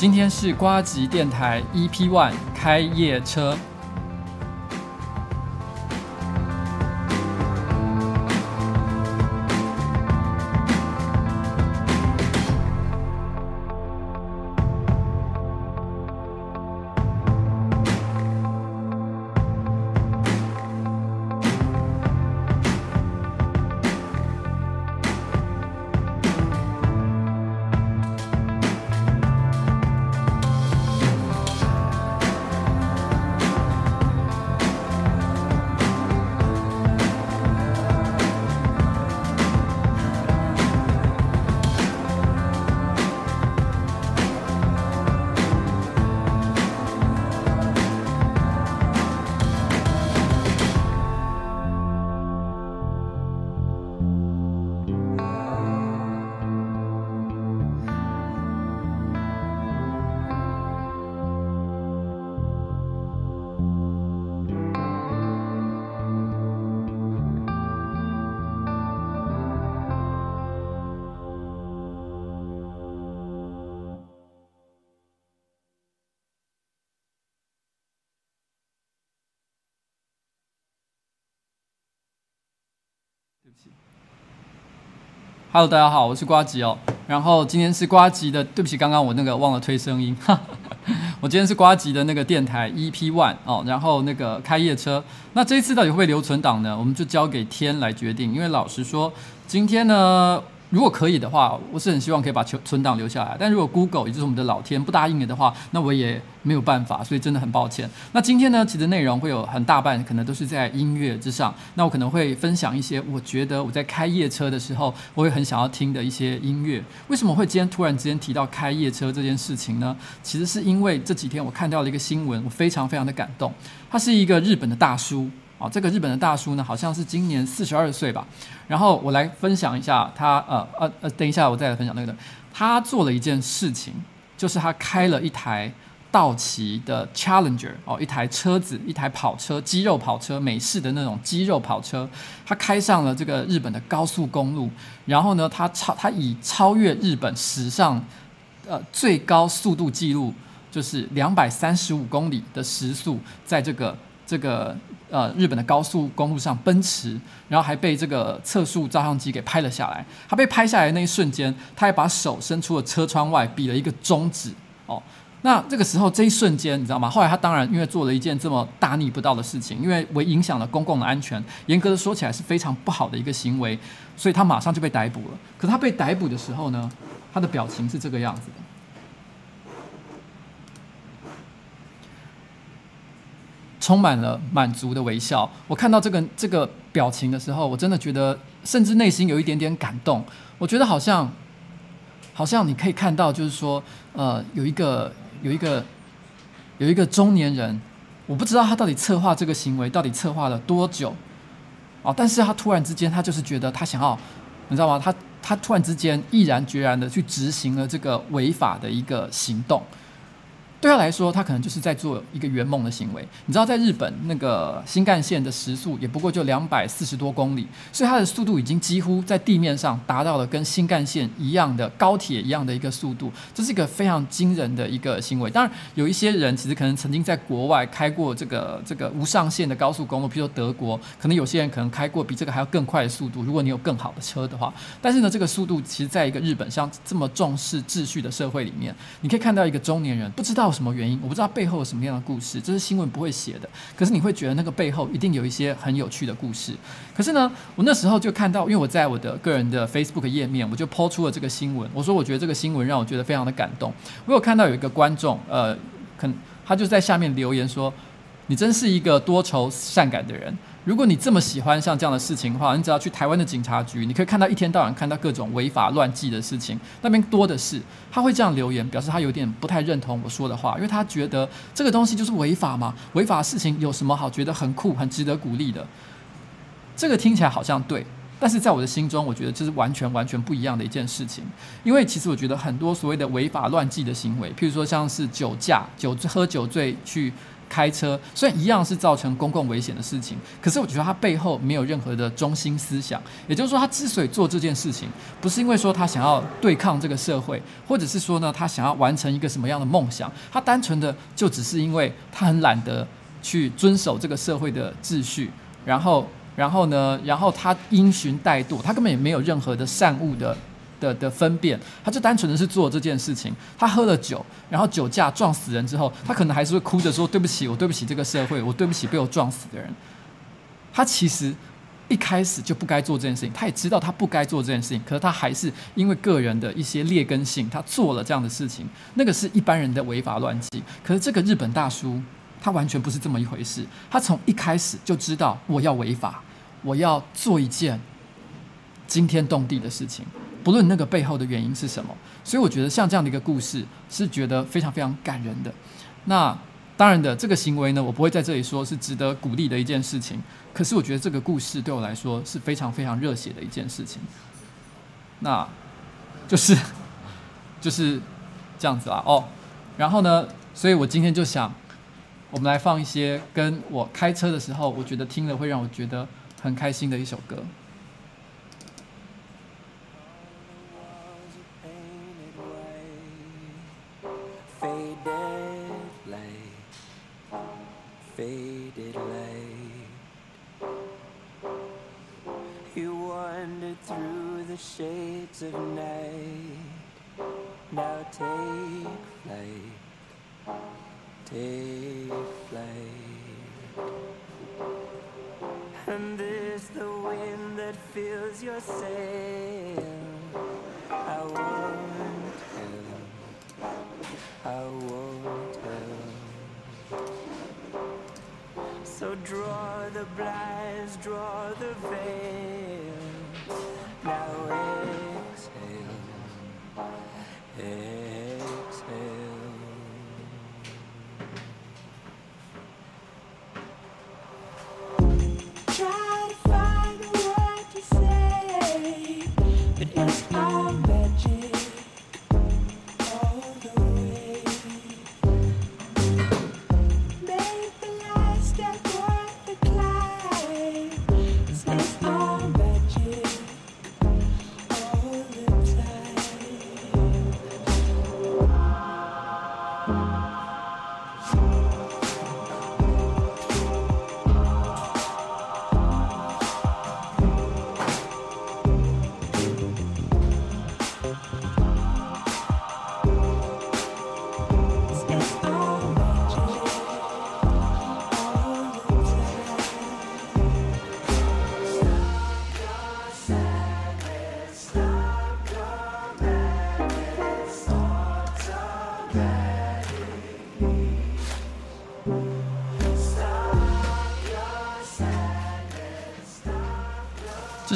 今天是瓜集电台 EP One 开业车。Hello，大家好，我是瓜吉哦。然后今天是瓜吉的，对不起，刚刚我那个忘了推声音。我今天是瓜吉的那个电台 EP One 哦，然后那个开夜车。那这一次到底会不会留存档呢？我们就交给天来决定。因为老实说，今天呢。如果可以的话，我是很希望可以把存存档留下来。但如果 Google 也就是我们的老天不答应了的话，那我也没有办法，所以真的很抱歉。那今天呢，其实内容会有很大半可能都是在音乐之上。那我可能会分享一些我觉得我在开夜车的时候，我会很想要听的一些音乐。为什么会今天突然之间提到开夜车这件事情呢？其实是因为这几天我看到了一个新闻，我非常非常的感动。他是一个日本的大叔。哦，这个日本的大叔呢，好像是今年四十二岁吧。然后我来分享一下他，呃呃呃，等一下我再来分享那个的。他做了一件事情，就是他开了一台道奇的 Challenger 哦，一台车子，一台跑车，肌肉跑车，美式的那种肌肉跑车。他开上了这个日本的高速公路，然后呢，他超他以超越日本史上呃最高速度记录，就是两百三十五公里的时速，在这个这个。呃，日本的高速公路上奔驰，然后还被这个测速照相机给拍了下来。他被拍下来那一瞬间，他还把手伸出了车窗外，比了一个中指。哦，那这个时候这一瞬间，你知道吗？后来他当然因为做了一件这么大逆不道的事情，因为为影响了公共的安全，严格的说起来是非常不好的一个行为，所以他马上就被逮捕了。可他被逮捕的时候呢，他的表情是这个样子的。充满了满足的微笑。我看到这个这个表情的时候，我真的觉得，甚至内心有一点点感动。我觉得好像，好像你可以看到，就是说，呃，有一个有一个有一个中年人，我不知道他到底策划这个行为到底策划了多久，哦，但是他突然之间，他就是觉得他想要，你知道吗？他他突然之间毅然决然的去执行了这个违法的一个行动。对他来说，他可能就是在做一个圆梦的行为。你知道，在日本那个新干线的时速也不过就两百四十多公里，所以它的速度已经几乎在地面上达到了跟新干线一样的高铁一样的一个速度，这是一个非常惊人的一个行为。当然，有一些人其实可能曾经在国外开过这个这个无上限的高速公路，比如说德国，可能有些人可能开过比这个还要更快的速度。如果你有更好的车的话，但是呢，这个速度其实在一个日本像这么重视秩序的社会里面，你可以看到一个中年人不知道。什么原因？我不知道背后有什么样的故事，这是新闻不会写的。可是你会觉得那个背后一定有一些很有趣的故事。可是呢，我那时候就看到，因为我在我的个人的 Facebook 页面，我就抛出了这个新闻。我说，我觉得这个新闻让我觉得非常的感动。我有看到有一个观众，呃，可他就在下面留言说：“你真是一个多愁善感的人。”如果你这么喜欢像这样的事情的话，你只要去台湾的警察局，你可以看到一天到晚看到各种违法乱纪的事情，那边多的是。他会这样留言，表示他有点不太认同我说的话，因为他觉得这个东西就是违法嘛，违法的事情有什么好觉得很酷、很值得鼓励的？这个听起来好像对，但是在我的心中，我觉得这是完全完全不一样的一件事情。因为其实我觉得很多所谓的违法乱纪的行为，譬如说像是酒驾、酒喝酒醉去。开车，虽然一样是造成公共危险的事情，可是我觉得他背后没有任何的中心思想。也就是说，他之所以做这件事情，不是因为说他想要对抗这个社会，或者是说呢，他想要完成一个什么样的梦想，他单纯的就只是因为他很懒得去遵守这个社会的秩序，然后，然后呢，然后他因循怠惰，他根本也没有任何的善恶的。的的分辨，他就单纯的是做这件事情。他喝了酒，然后酒驾撞死人之后，他可能还是会哭着说：“对不起，我对不起这个社会，我对不起被我撞死的人。”他其实一开始就不该做这件事情，他也知道他不该做这件事情，可是他还是因为个人的一些劣根性，他做了这样的事情。那个是一般人的违法乱纪，可是这个日本大叔他完全不是这么一回事。他从一开始就知道我要违法，我要做一件惊天动地的事情。不论那个背后的原因是什么，所以我觉得像这样的一个故事是觉得非常非常感人的。那当然的，这个行为呢，我不会在这里说是值得鼓励的一件事情。可是我觉得这个故事对我来说是非常非常热血的一件事情。那 就是就是这样子啦。哦，然后呢，所以我今天就想，我们来放一些跟我开车的时候，我觉得听了会让我觉得很开心的一首歌。of night now take flight, take flight. And this the wind that fills your sail. I won't tell, I won't tell. So draw the blinds, draw the veil. 这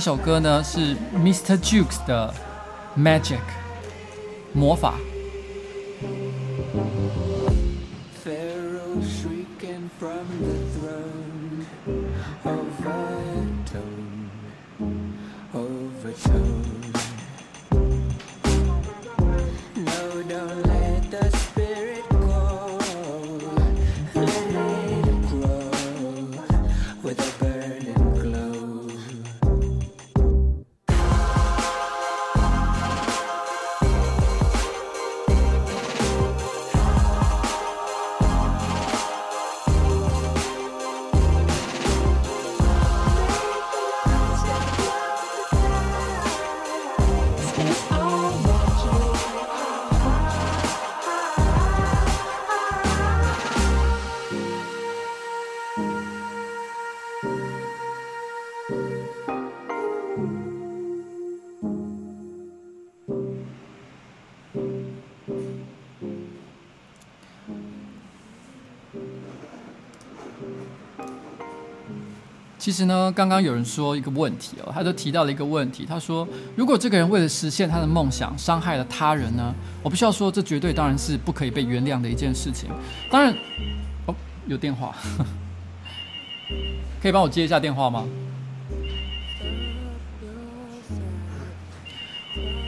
首歌呢是 Mr. Jukes 的《Magic》魔法。其实呢，刚刚有人说一个问题哦，他就提到了一个问题。他说，如果这个人为了实现他的梦想，伤害了他人呢？我必须要说，这绝对当然是不可以被原谅的一件事情。当然，哦，有电话，可以帮我接一下电话吗？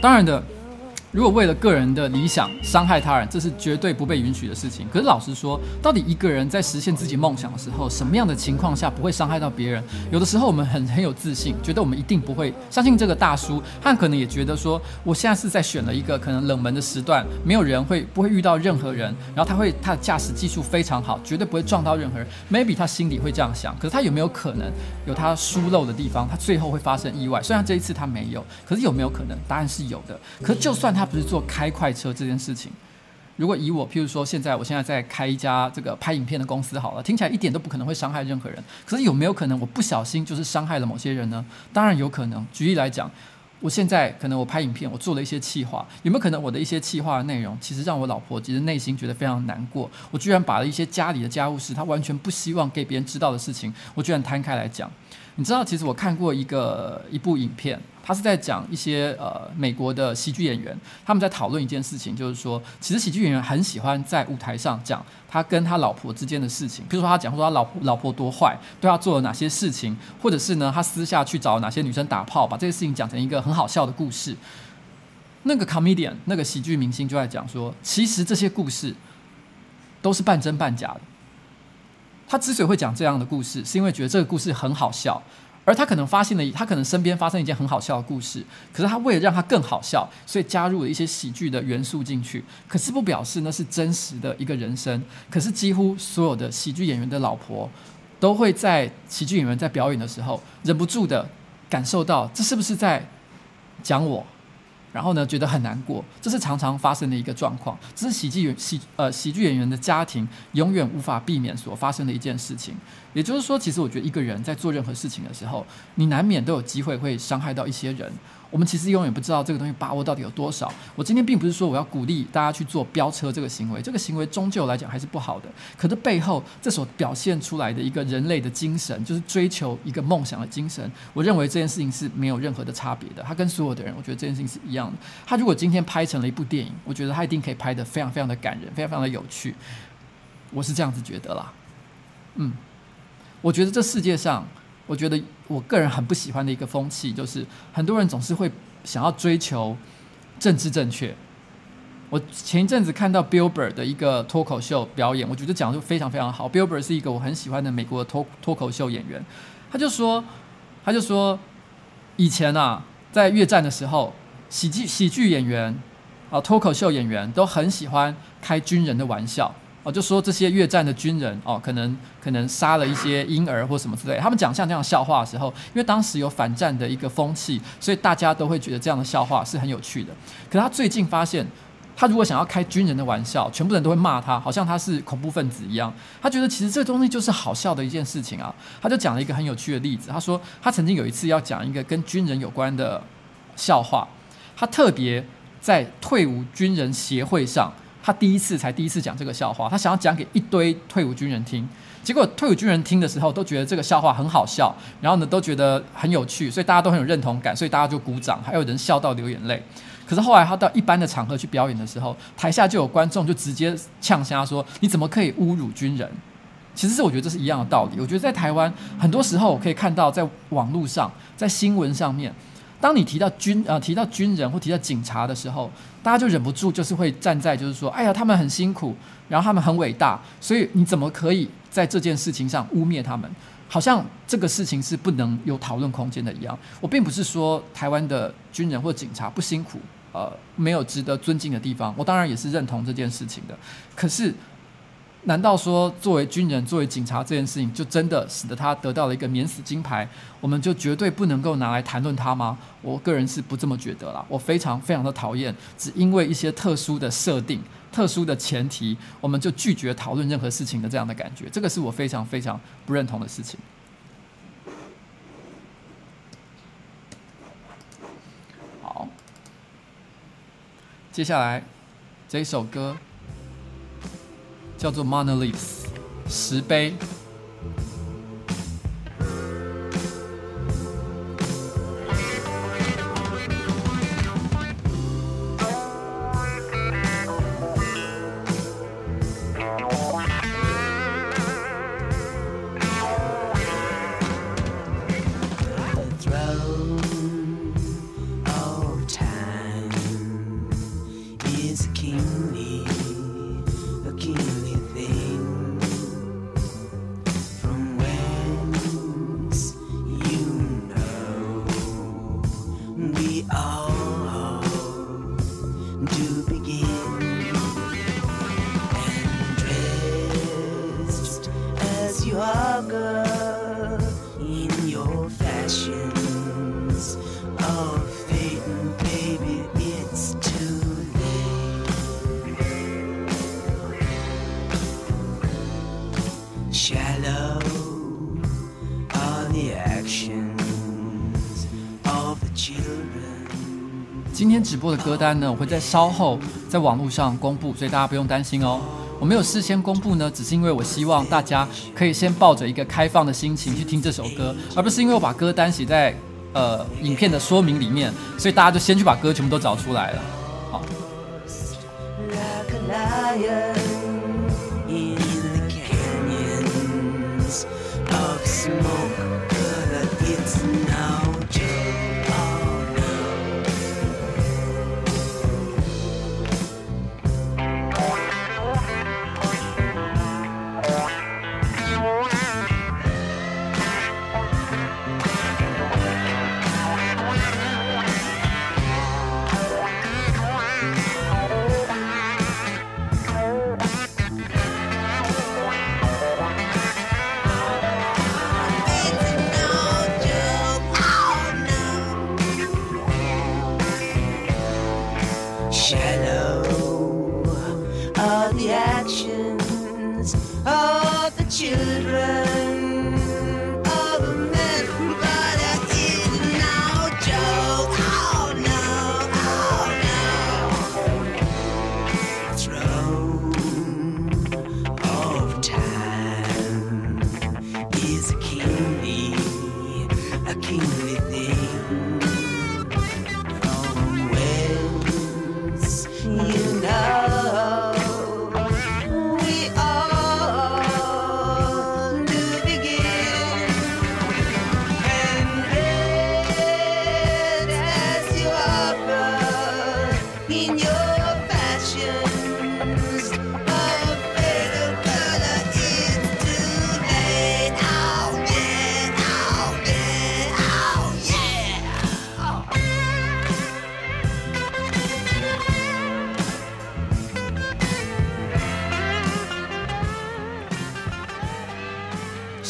当然的，如果为了个人的理想伤害他人，这是绝对不被允许的事情。可是老实说，到底一个人在实现自己梦想的时候，什么样的情况下不会伤害到别人？有的时候我们很很有自信，觉得我们一定不会。相信这个大叔，他可能也觉得说，我现在是在选了一个可能冷门的时段，没有人会不会遇到任何人，然后他会他的驾驶技术非常好，绝对不会撞到任何人。Maybe 他心里会这样想，可是他有没有可能有他疏漏的地方？他最后会发生意外。虽然这一次他没有，可是有没有可能？答案是有的。可是就算他。他不是做开快车这件事情。如果以我，譬如说，现在我现在在开一家这个拍影片的公司，好了，听起来一点都不可能会伤害任何人。可是有没有可能我不小心就是伤害了某些人呢？当然有可能。举例来讲，我现在可能我拍影片，我做了一些企划，有没有可能我的一些企划的内容，其实让我老婆其实内心觉得非常难过？我居然把了一些家里的家务事，她完全不希望给别人知道的事情，我居然摊开来讲。你知道，其实我看过一个一部影片。他是在讲一些呃美国的喜剧演员，他们在讨论一件事情，就是说，其实喜剧演员很喜欢在舞台上讲他跟他老婆之间的事情，比如说他讲说他老婆老婆多坏，对他做了哪些事情，或者是呢他私下去找哪些女生打炮，把这些事情讲成一个很好笑的故事。那个 comedian 那个喜剧明星就在讲说，其实这些故事都是半真半假的。他之所以会讲这样的故事，是因为觉得这个故事很好笑。而他可能发现了，他可能身边发生一件很好笑的故事，可是他为了让他更好笑，所以加入了一些喜剧的元素进去。可是不表示那是真实的一个人生。可是几乎所有的喜剧演员的老婆，都会在喜剧演员在表演的时候，忍不住的感受到这是不是在讲我。然后呢，觉得很难过，这是常常发生的一个状况，这是喜剧演喜呃喜剧演员的家庭永远无法避免所发生的一件事情。也就是说，其实我觉得一个人在做任何事情的时候，你难免都有机会会伤害到一些人。我们其实永远不知道这个东西把握到底有多少。我今天并不是说我要鼓励大家去做飙车这个行为，这个行为终究来讲还是不好的。可是背后这所表现出来的一个人类的精神，就是追求一个梦想的精神。我认为这件事情是没有任何的差别的。他跟所有的人，我觉得这件事情是一样的。他如果今天拍成了一部电影，我觉得他一定可以拍得非常非常的感人，非常非常的有趣。我是这样子觉得啦。嗯，我觉得这世界上。我觉得我个人很不喜欢的一个风气，就是很多人总是会想要追求政治正确。我前一阵子看到 Bill Burr 的一个脱口秀表演，我觉得讲的就非常非常好。Bill Burr 是一个我很喜欢的美国的脱脱口秀演员，他就说，他就说，以前啊，在越战的时候，喜剧喜剧演员啊，脱口秀演员都很喜欢开军人的玩笑。哦，就说这些越战的军人哦，可能可能杀了一些婴儿或什么之类。他们讲像这样笑话的时候，因为当时有反战的一个风气，所以大家都会觉得这样的笑话是很有趣的。可是他最近发现，他如果想要开军人的玩笑，全部人都会骂他，好像他是恐怖分子一样。他觉得其实这东西就是好笑的一件事情啊。他就讲了一个很有趣的例子，他说他曾经有一次要讲一个跟军人有关的笑话，他特别在退伍军人协会上。他第一次才第一次讲这个笑话，他想要讲给一堆退伍军人听，结果退伍军人听的时候都觉得这个笑话很好笑，然后呢都觉得很有趣，所以大家都很有认同感，所以大家就鼓掌，还有人笑到流眼泪。可是后来他到一般的场合去表演的时候，台下就有观众就直接呛瞎说：“你怎么可以侮辱军人？”其实是我觉得这是一样的道理。我觉得在台湾很多时候我可以看到，在网络上，在新闻上面。当你提到军呃提到军人或提到警察的时候，大家就忍不住就是会站在就是说，哎呀，他们很辛苦，然后他们很伟大，所以你怎么可以在这件事情上污蔑他们？好像这个事情是不能有讨论空间的一样。我并不是说台湾的军人或警察不辛苦，呃，没有值得尊敬的地方。我当然也是认同这件事情的，可是。难道说作为军人、作为警察这件事情，就真的使得他得到了一个免死金牌，我们就绝对不能够拿来谈论他吗？我个人是不这么觉得啦。我非常非常的讨厌，只因为一些特殊的设定、特殊的前提，我们就拒绝讨论任何事情的这样的感觉，这个是我非常非常不认同的事情。好，接下来这一首歌。叫做 Monolith，石碑。单呢，我会在稍后在网络上公布，所以大家不用担心哦。我没有事先公布呢，只是因为我希望大家可以先抱着一个开放的心情去听这首歌，而不是因为我把歌单写在呃影片的说明里面，所以大家就先去把歌全部都找出来了。好。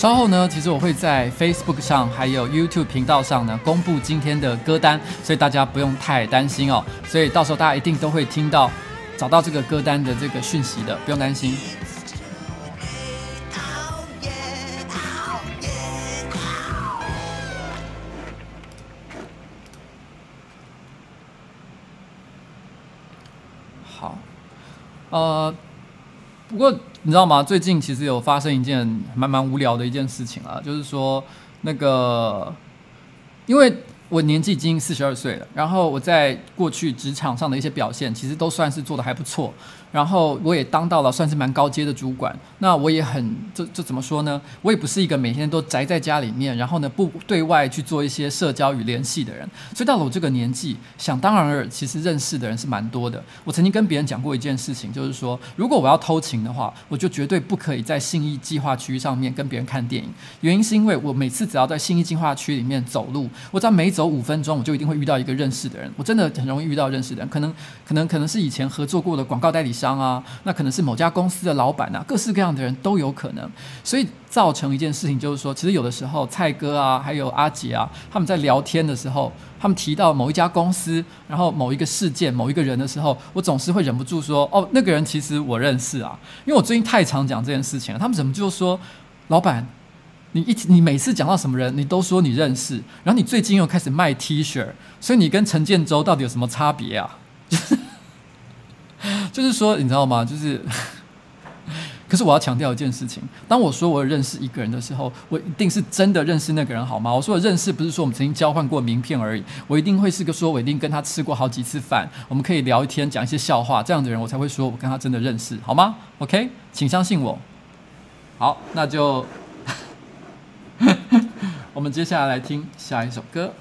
稍后呢，其实我会在 Facebook 上还有 YouTube 频道上呢公布今天的歌单，所以大家不用太担心哦。所以到时候大家一定都会听到、找到这个歌单的这个讯息的，不用担心。好，呃，不过。你知道吗？最近其实有发生一件蛮蛮无聊的一件事情啊，就是说那个，因为我年纪已经四十二岁了，然后我在过去职场上的一些表现，其实都算是做得还不错。然后我也当到了算是蛮高阶的主管，那我也很这这怎么说呢？我也不是一个每天都宅在家里面，然后呢不对外去做一些社交与联系的人。所以到了我这个年纪，想当然而，其实认识的人是蛮多的。我曾经跟别人讲过一件事情，就是说，如果我要偷情的话，我就绝对不可以在信义计划区上面跟别人看电影。原因是因为我每次只要在信义计划区里面走路，我只要每走五分钟，我就一定会遇到一个认识的人。我真的很容易遇到认识的人，可能可能可能是以前合作过的广告代理商。商啊，那可能是某家公司的老板啊，各式各样的人都有可能，所以造成一件事情就是说，其实有的时候蔡哥啊，还有阿杰啊，他们在聊天的时候，他们提到某一家公司，然后某一个事件、某一个人的时候，我总是会忍不住说，哦，那个人其实我认识啊，因为我最近太常讲这件事情了。他们怎么就说，老板，你一你每次讲到什么人，你都说你认识，然后你最近又开始卖 T 恤，所以你跟陈建州到底有什么差别啊？就 是就是说，你知道吗？就是，可是我要强调一件事情：当我说我认识一个人的时候，我一定是真的认识那个人，好吗？我说的认识不是说我们曾经交换过名片而已，我一定会是个说，我一定跟他吃过好几次饭，我们可以聊一天，讲一些笑话，这样的人我才会说我跟他真的认识，好吗？OK，请相信我。好，那就我们接下来来听下一首歌。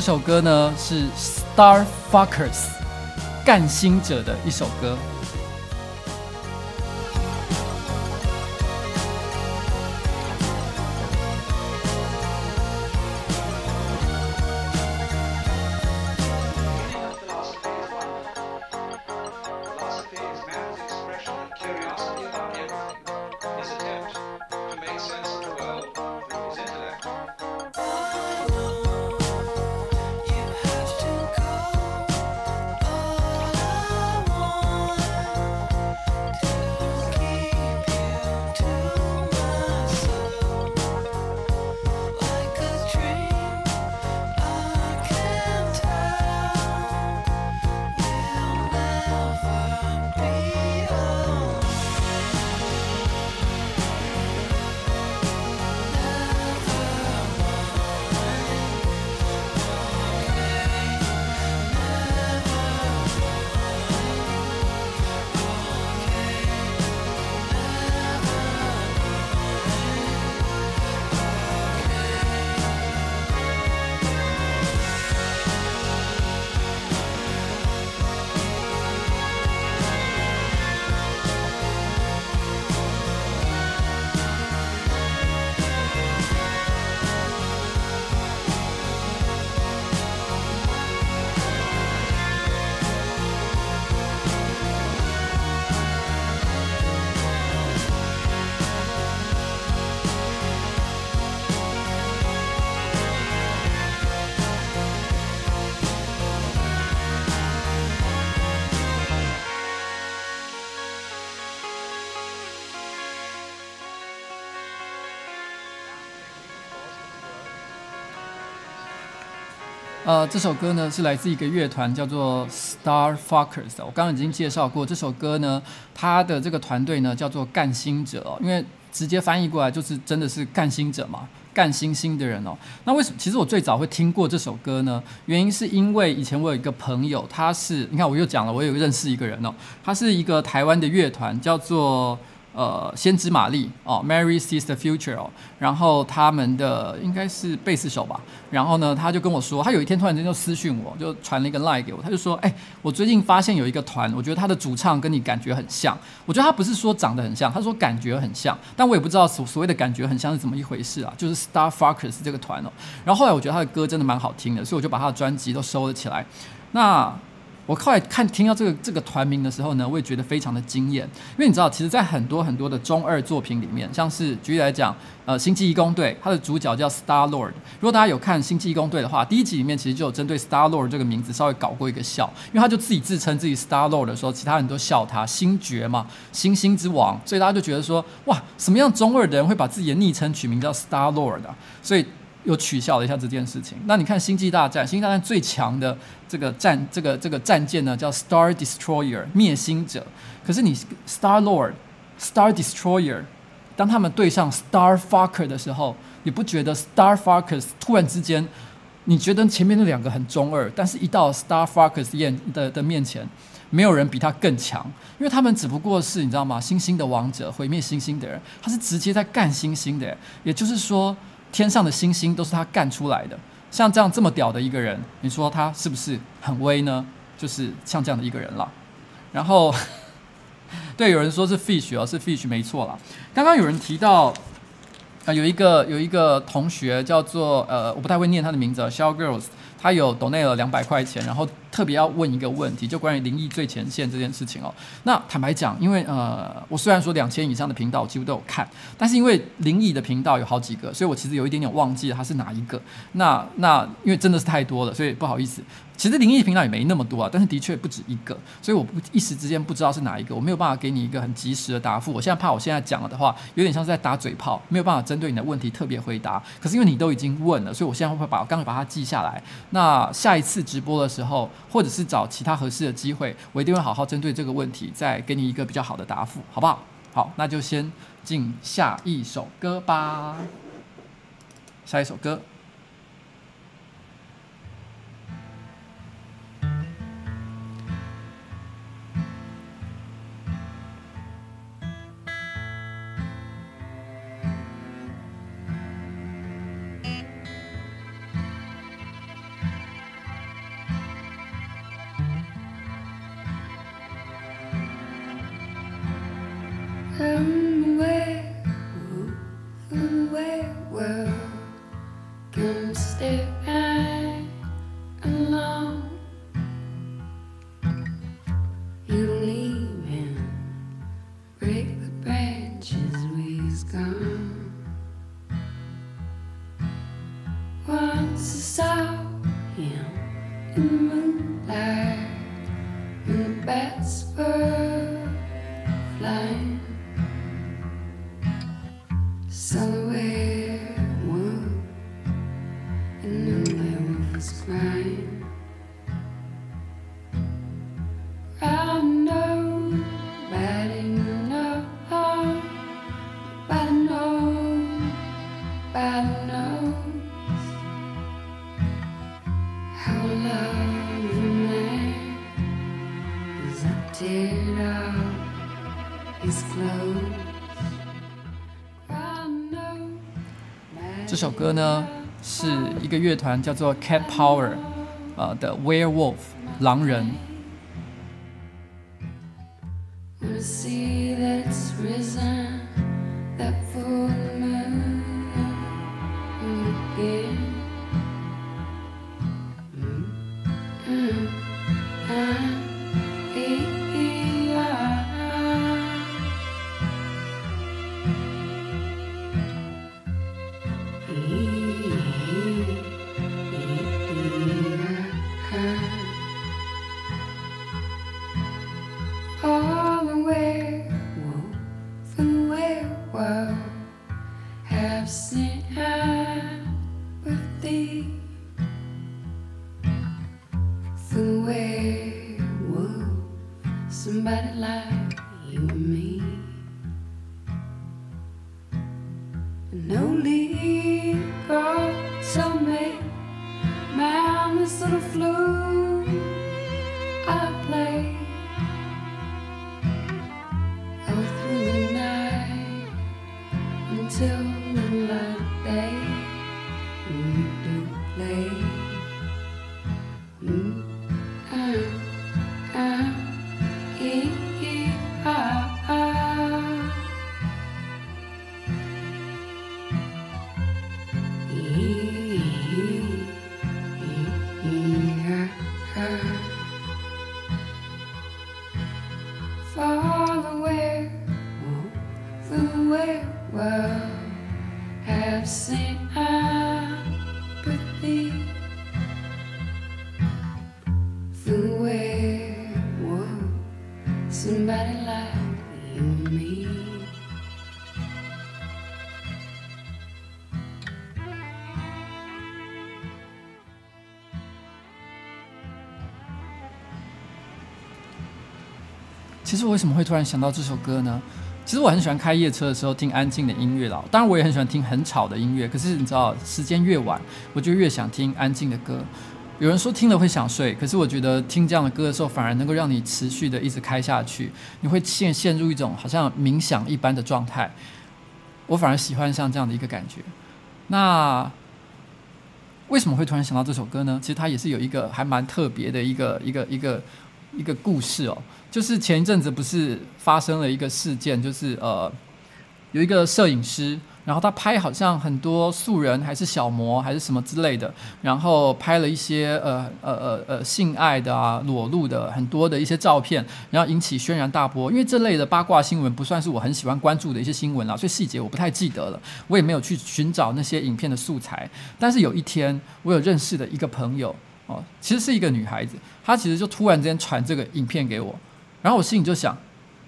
这首歌呢是 Star Fuckers 干星者的一首歌。呃，这首歌呢是来自一个乐团叫做 Star Fuckers。我刚刚已经介绍过这首歌呢，它的这个团队呢叫做干星者，因为直接翻译过来就是真的是干星者嘛，干星星的人哦。那为什么？其实我最早会听过这首歌呢？原因是因为以前我有一个朋友，他是你看我又讲了，我有认识一个人哦，他是一个台湾的乐团，叫做。呃，先知玛丽哦，Mary Sees the Future 哦，然后他们的应该是贝斯手吧，然后呢，他就跟我说，他有一天突然间就私讯我，就传了一个 line 给我，他就说，哎，我最近发现有一个团，我觉得他的主唱跟你感觉很像，我觉得他不是说长得很像，他说感觉很像，但我也不知道所所谓的感觉很像是怎么一回事啊，就是 Star Fuckers 这个团哦，然后后来我觉得他的歌真的蛮好听的，所以我就把他的专辑都收了起来，那。我后来看听到这个这个团名的时候呢，我也觉得非常的惊艳，因为你知道，其实，在很多很多的中二作品里面，像是举例来讲，呃，《星际异攻队》，它的主角叫 Star Lord。如果大家有看《星际异攻队》的话，第一集里面其实就有针对 Star Lord 这个名字稍微搞过一个笑，因为他就自己自称自己 Star Lord 的时候，其他人都笑他星爵嘛，星星之王，所以大家就觉得说，哇，什么样中二的人会把自己的昵称取名叫 Star Lord 啊？所以。又取消了一下这件事情。那你看《星际大战》，《星际大战》最强的这个战这个这个战舰呢，叫 Star Destroyer 灭星者。可是你 Star Lord、Star Destroyer，当他们对上 Star Fucker 的时候，你不觉得 Star Fuckers 突然之间，你觉得前面那两个很中二，但是一到 Star Fuckers 面的的面前，没有人比他更强，因为他们只不过是你知道吗？星星的王者，毁灭星星的人，他是直接在干星星的。也就是说。天上的星星都是他干出来的，像这样这么屌的一个人，你说他是不是很威呢？就是像这样的一个人了。然后，对，有人说是 Fish 哦，是 Fish 没错啦。刚刚有人提到，啊、有一个有一个同学叫做呃，我不太会念他的名字，Shell Girls。他有 donate 了两百块钱，然后特别要问一个问题，就关于灵异最前线这件事情哦。那坦白讲，因为呃，我虽然说两千以上的频道几乎都有看，但是因为灵异的频道有好几个，所以我其实有一点点忘记了它是哪一个。那那因为真的是太多了，所以不好意思。其实灵异频道也没那么多啊，但是的确不止一个，所以我不一时之间不知道是哪一个，我没有办法给你一个很及时的答复。我现在怕我现在讲了的话，有点像是在打嘴炮，没有办法针对你的问题特别回答。可是因为你都已经问了，所以我现在会把刚刚把它记下来。那下一次直播的时候，或者是找其他合适的机会，我一定会好好针对这个问题，再给你一个比较好的答复，好不好？好，那就先进下一首歌吧。下一首歌。这首歌呢是一个乐团叫做 Cat Power，呃的 Werewolf 狼人。其实我为什么会突然想到这首歌呢？其实我很喜欢开夜车的时候听安静的音乐啦，当然我也很喜欢听很吵的音乐。可是你知道，时间越晚，我就越想听安静的歌。有人说听了会想睡，可是我觉得听这样的歌的时候，反而能够让你持续的一直开下去，你会陷陷入一种好像冥想一般的状态。我反而喜欢像这样的一个感觉。那为什么会突然想到这首歌呢？其实它也是有一个还蛮特别的一个一个一个一个故事哦。就是前一阵子不是发生了一个事件，就是呃有一个摄影师，然后他拍好像很多素人还是小模还是什么之类的，然后拍了一些呃呃呃呃性爱的啊裸露的很多的一些照片，然后引起轩然大波。因为这类的八卦新闻不算是我很喜欢关注的一些新闻啦，所以细节我不太记得了，我也没有去寻找那些影片的素材。但是有一天，我有认识的一个朋友哦，其实是一个女孩子，她其实就突然之间传这个影片给我。然后我心里就想，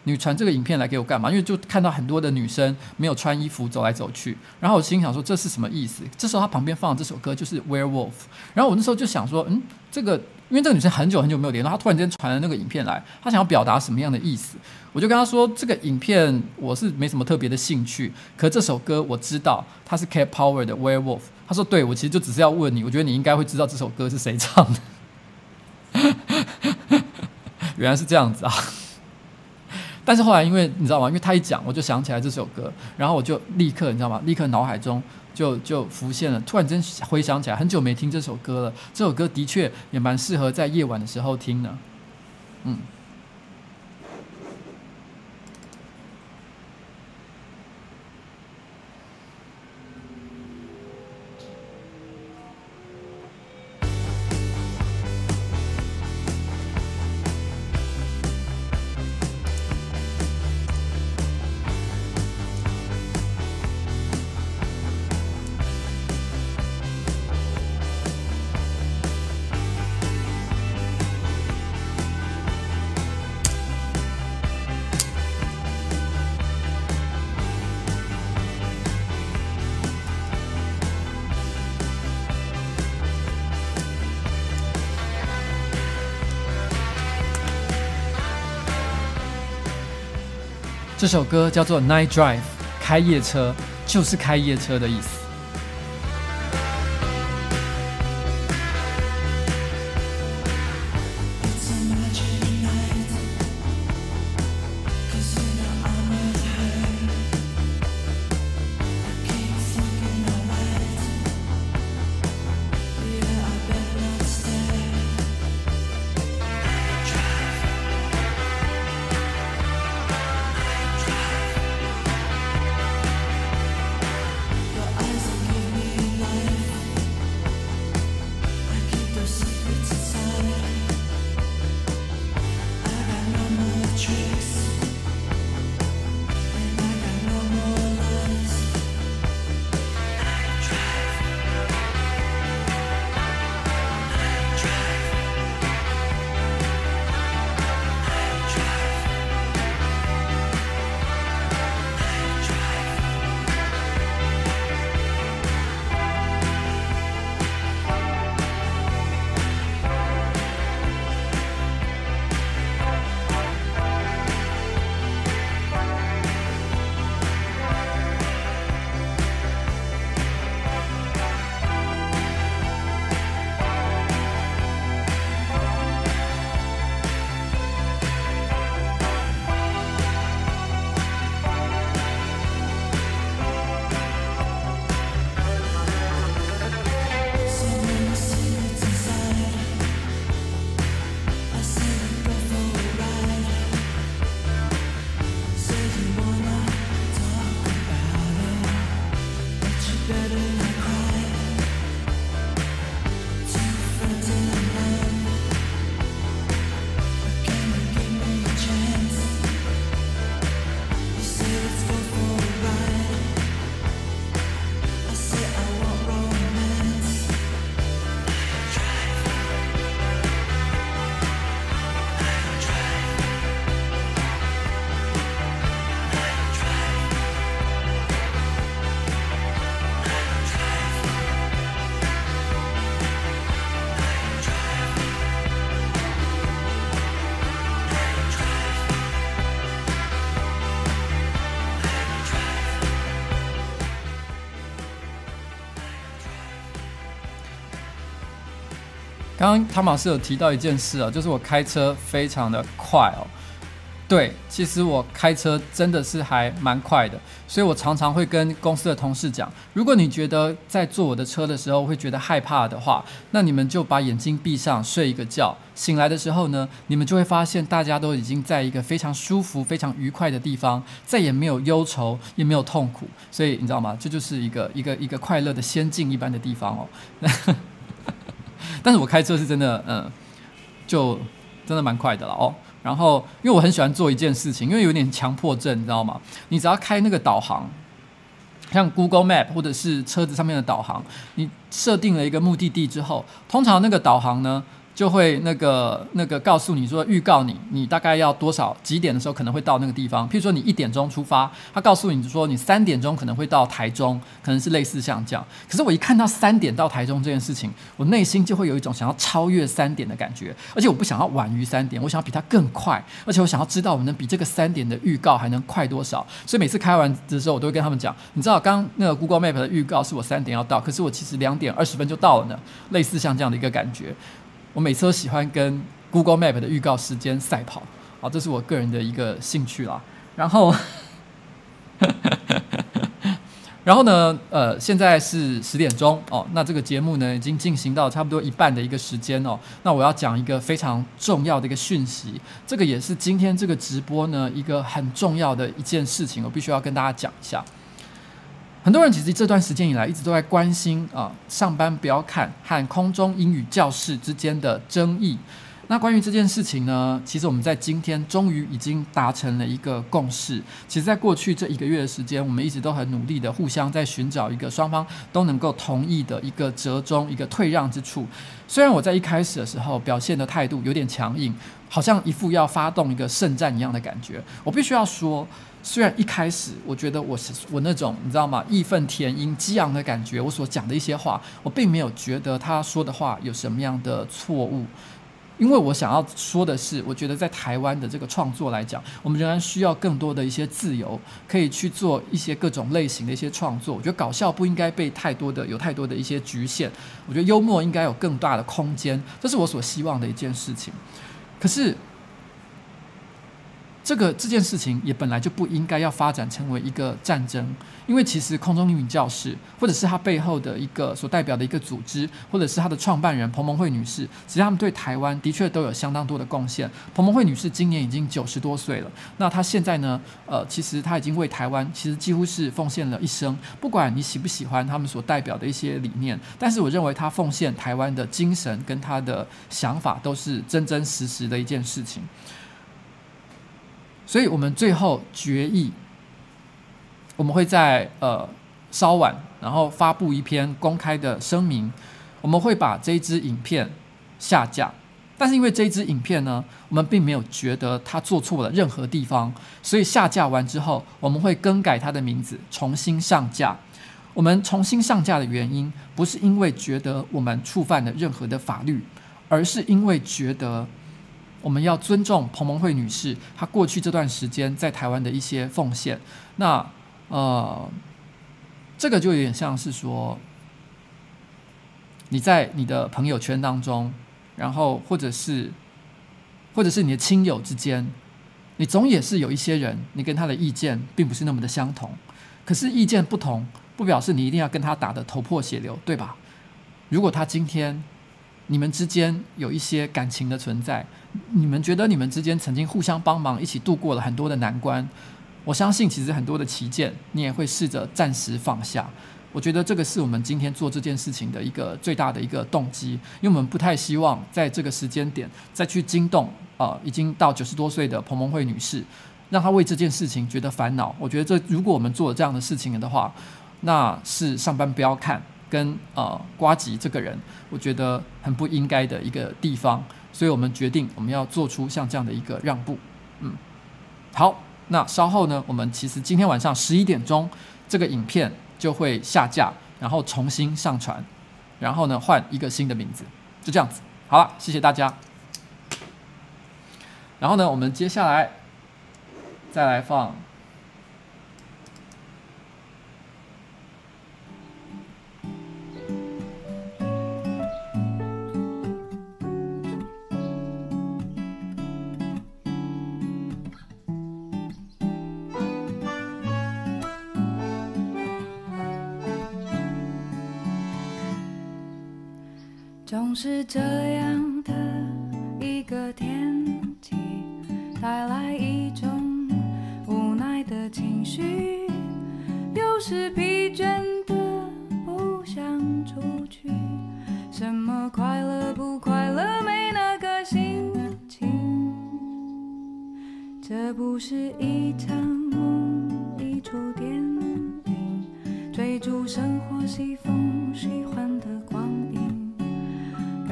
你传这个影片来给我干嘛？因为就看到很多的女生没有穿衣服走来走去。然后我心想说，这是什么意思？这时候他旁边放的这首歌就是《Werewolf》。然后我那时候就想说，嗯，这个因为这个女生很久很久没有联络，她突然间传了那个影片来，她想要表达什么样的意思？我就跟她说，这个影片我是没什么特别的兴趣，可这首歌我知道它是 Cat Power 的《Werewolf》。她说，对，我其实就只是要问你，我觉得你应该会知道这首歌是谁唱的。原来是这样子啊！但是后来，因为你知道吗？因为他一讲，我就想起来这首歌，然后我就立刻，你知道吗？立刻脑海中就就浮现了，突然间回想起来，很久没听这首歌了。这首歌的确也蛮适合在夜晚的时候听的，嗯。这首歌叫做《Night Drive》，开夜车就是开夜车的意思。刚刚汤马斯有提到一件事啊，就是我开车非常的快哦。对，其实我开车真的是还蛮快的，所以我常常会跟公司的同事讲，如果你觉得在坐我的车的时候会觉得害怕的话，那你们就把眼睛闭上睡一个觉，醒来的时候呢，你们就会发现大家都已经在一个非常舒服、非常愉快的地方，再也没有忧愁，也没有痛苦，所以你知道吗？这就是一个一个一个快乐的仙境一般的地方哦。但是我开车是真的，嗯，就真的蛮快的了哦。然后，因为我很喜欢做一件事情，因为有点强迫症，你知道吗？你只要开那个导航，像 Google Map 或者是车子上面的导航，你设定了一个目的地之后，通常那个导航呢，就会那个那个告诉你说，预告你，你大概要多少几点的时候可能会到那个地方。譬如说你一点钟出发，他告诉你说你三点钟可能会到台中，可能是类似像这样。可是我一看到三点到台中这件事情，我内心就会有一种想要超越三点的感觉，而且我不想要晚于三点，我想要比它更快，而且我想要知道我能比这个三点的预告还能快多少。所以每次开完的时候，我都会跟他们讲，你知道刚刚那个 Google Map 的预告是我三点要到，可是我其实两点二十分就到了呢，类似像这样的一个感觉。我每次都喜欢跟 Google Map 的预告时间赛跑，啊，这是我个人的一个兴趣啦。然后，然后呢，呃，现在是十点钟哦，那这个节目呢已经进行到差不多一半的一个时间哦。那我要讲一个非常重要的一个讯息，这个也是今天这个直播呢一个很重要的一件事情，我必须要跟大家讲一下。很多人其实这段时间以来一直都在关心啊，上班不要看和空中英语教室之间的争议。那关于这件事情呢，其实我们在今天终于已经达成了一个共识。其实，在过去这一个月的时间，我们一直都很努力的互相在寻找一个双方都能够同意的一个折中、一个退让之处。虽然我在一开始的时候表现的态度有点强硬，好像一副要发动一个圣战一样的感觉，我必须要说。虽然一开始我觉得我是我那种你知道吗？义愤填膺、激昂的感觉，我所讲的一些话，我并没有觉得他说的话有什么样的错误。因为我想要说的是，我觉得在台湾的这个创作来讲，我们仍然需要更多的一些自由，可以去做一些各种类型的一些创作。我觉得搞笑不应该被太多的有太多的一些局限，我觉得幽默应该有更大的空间，这是我所希望的一件事情。可是。这个这件事情也本来就不应该要发展成为一个战争，因为其实空中英语教室，或者是他背后的一个所代表的一个组织，或者是他的创办人彭蒙惠女士，其实他们对台湾的确都有相当多的贡献。彭蒙惠女士今年已经九十多岁了，那她现在呢，呃，其实她已经为台湾其实几乎是奉献了一生。不管你喜不喜欢他们所代表的一些理念，但是我认为她奉献台湾的精神跟她的想法都是真真实实的一件事情。所以我们最后决议，我们会在呃稍晚，然后发布一篇公开的声明，我们会把这支影片下架。但是因为这支影片呢，我们并没有觉得他做错了任何地方，所以下架完之后，我们会更改他的名字，重新上架。我们重新上架的原因，不是因为觉得我们触犯了任何的法律，而是因为觉得。我们要尊重彭蒙惠女士，她过去这段时间在台湾的一些奉献。那呃，这个就有点像是说，你在你的朋友圈当中，然后或者是或者是你的亲友之间，你总也是有一些人，你跟他的意见并不是那么的相同。可是意见不同，不表示你一定要跟他打得头破血流，对吧？如果他今天你们之间有一些感情的存在。你们觉得你们之间曾经互相帮忙，一起度过了很多的难关。我相信，其实很多的旗舰，你也会试着暂时放下。我觉得这个是我们今天做这件事情的一个最大的一个动机，因为我们不太希望在这个时间点再去惊动啊、已经到九十多岁的彭蒙惠女士，让她为这件事情觉得烦恼。我觉得这如果我们做了这样的事情的话，那是上班不要看跟呃瓜吉这个人，我觉得很不应该的一个地方。所以我们决定，我们要做出像这样的一个让步。嗯，好，那稍后呢，我们其实今天晚上十一点钟，这个影片就会下架，然后重新上传，然后呢，换一个新的名字，就这样子。好了，谢谢大家。然后呢，我们接下来再来放。总是这样的一个天气，带来一种无奈的情绪。有时疲倦的不想出去，什么快乐不快乐没那个心情。这不是一场梦，一出电影，追逐生活，西风喜欢的光阴。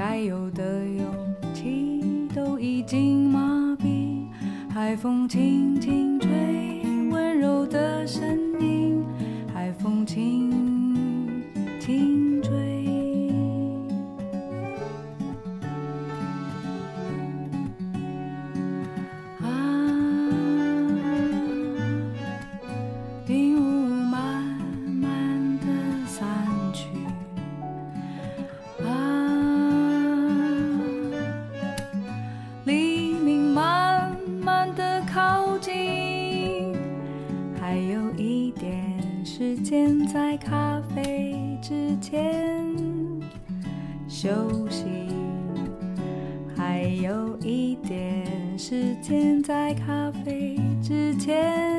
该有的勇气都已经麻痹，海风轻轻吹，温柔的声音，海风轻在咖啡之前休息，还有一点时间在咖啡之前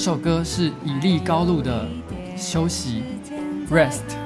这首歌是以利高路的休息，Rest。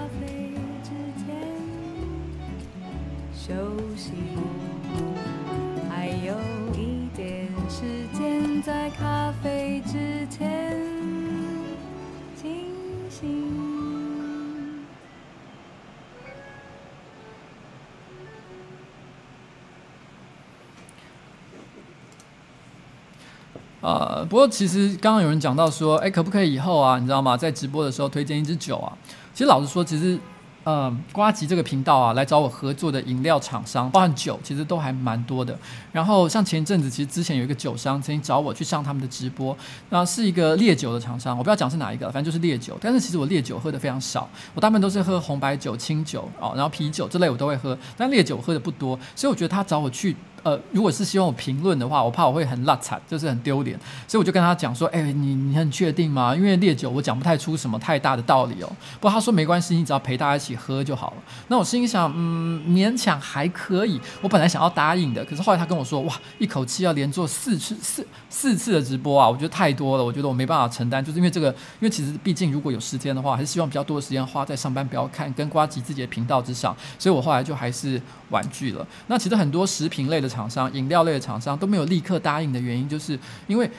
呃，不过其实刚刚有人讲到说，哎，可不可以以后啊，你知道吗？在直播的时候推荐一支酒啊？其实老实说，其实，呃，瓜吉这个频道啊，来找我合作的饮料厂商，包含酒，其实都还蛮多的。然后像前一阵子，其实之前有一个酒商曾经找我去上他们的直播，那是一个烈酒的厂商，我不要讲是哪一个，反正就是烈酒。但是其实我烈酒喝的非常少，我大部分都是喝红白酒、清酒哦，然后啤酒这类我都会喝，但烈酒喝的不多，所以我觉得他找我去。呃，如果是希望我评论的话，我怕我会很落惨，就是很丢脸，所以我就跟他讲说，哎、你你很确定吗？因为烈酒我讲不太出什么太大的道理哦。不过他说没关系，你只要陪大家一起喝就好了。那我心里想，嗯，勉强还可以。我本来想要答应的，可是后来他跟我说，哇，一口气要连做四次四四次的直播啊，我觉得太多了，我觉得我没办法承担。就是因为这个，因为其实毕竟如果有时间的话，还是希望比较多的时间花在上班不要看跟瓜吉自己的频道之上，所以我后来就还是婉拒了。那其实很多食品类的厂商、饮料类的厂商都没有立刻答应的原因，就是因为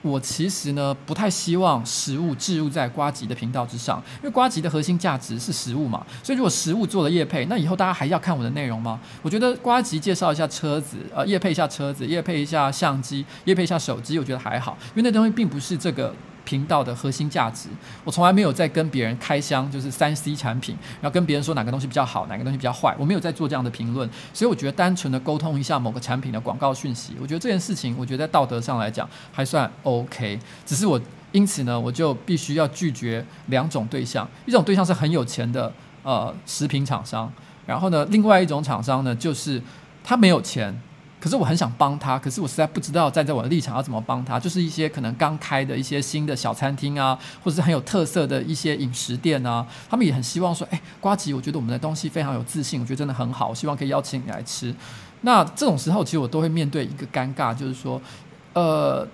我其实呢不太希望食物置入在瓜吉的频道之上，因为瓜吉的核心价值是食物嘛，所以如果食物做了业配，那以后大家还要看我的内容吗？我觉得瓜吉介绍一下车子，呃，业配一下车子，业配一下相机，业配一下手机，我觉得还好，因为那东西并不是这个。频道的核心价值，我从来没有在跟别人开箱，就是三 C 产品，然后跟别人说哪个东西比较好，哪个东西比较坏，我没有在做这样的评论，所以我觉得单纯的沟通一下某个产品的广告讯息，我觉得这件事情，我觉得在道德上来讲还算 OK。只是我因此呢，我就必须要拒绝两种对象，一种对象是很有钱的呃食品厂商，然后呢，另外一种厂商呢，就是他没有钱。可是我很想帮他，可是我实在不知道站在我的立场要怎么帮他。就是一些可能刚开的一些新的小餐厅啊，或者是很有特色的一些饮食店啊，他们也很希望说，哎，瓜吉，我觉得我们的东西非常有自信，我觉得真的很好，我希望可以邀请你来吃。那这种时候，其实我都会面对一个尴尬，就是说，呃，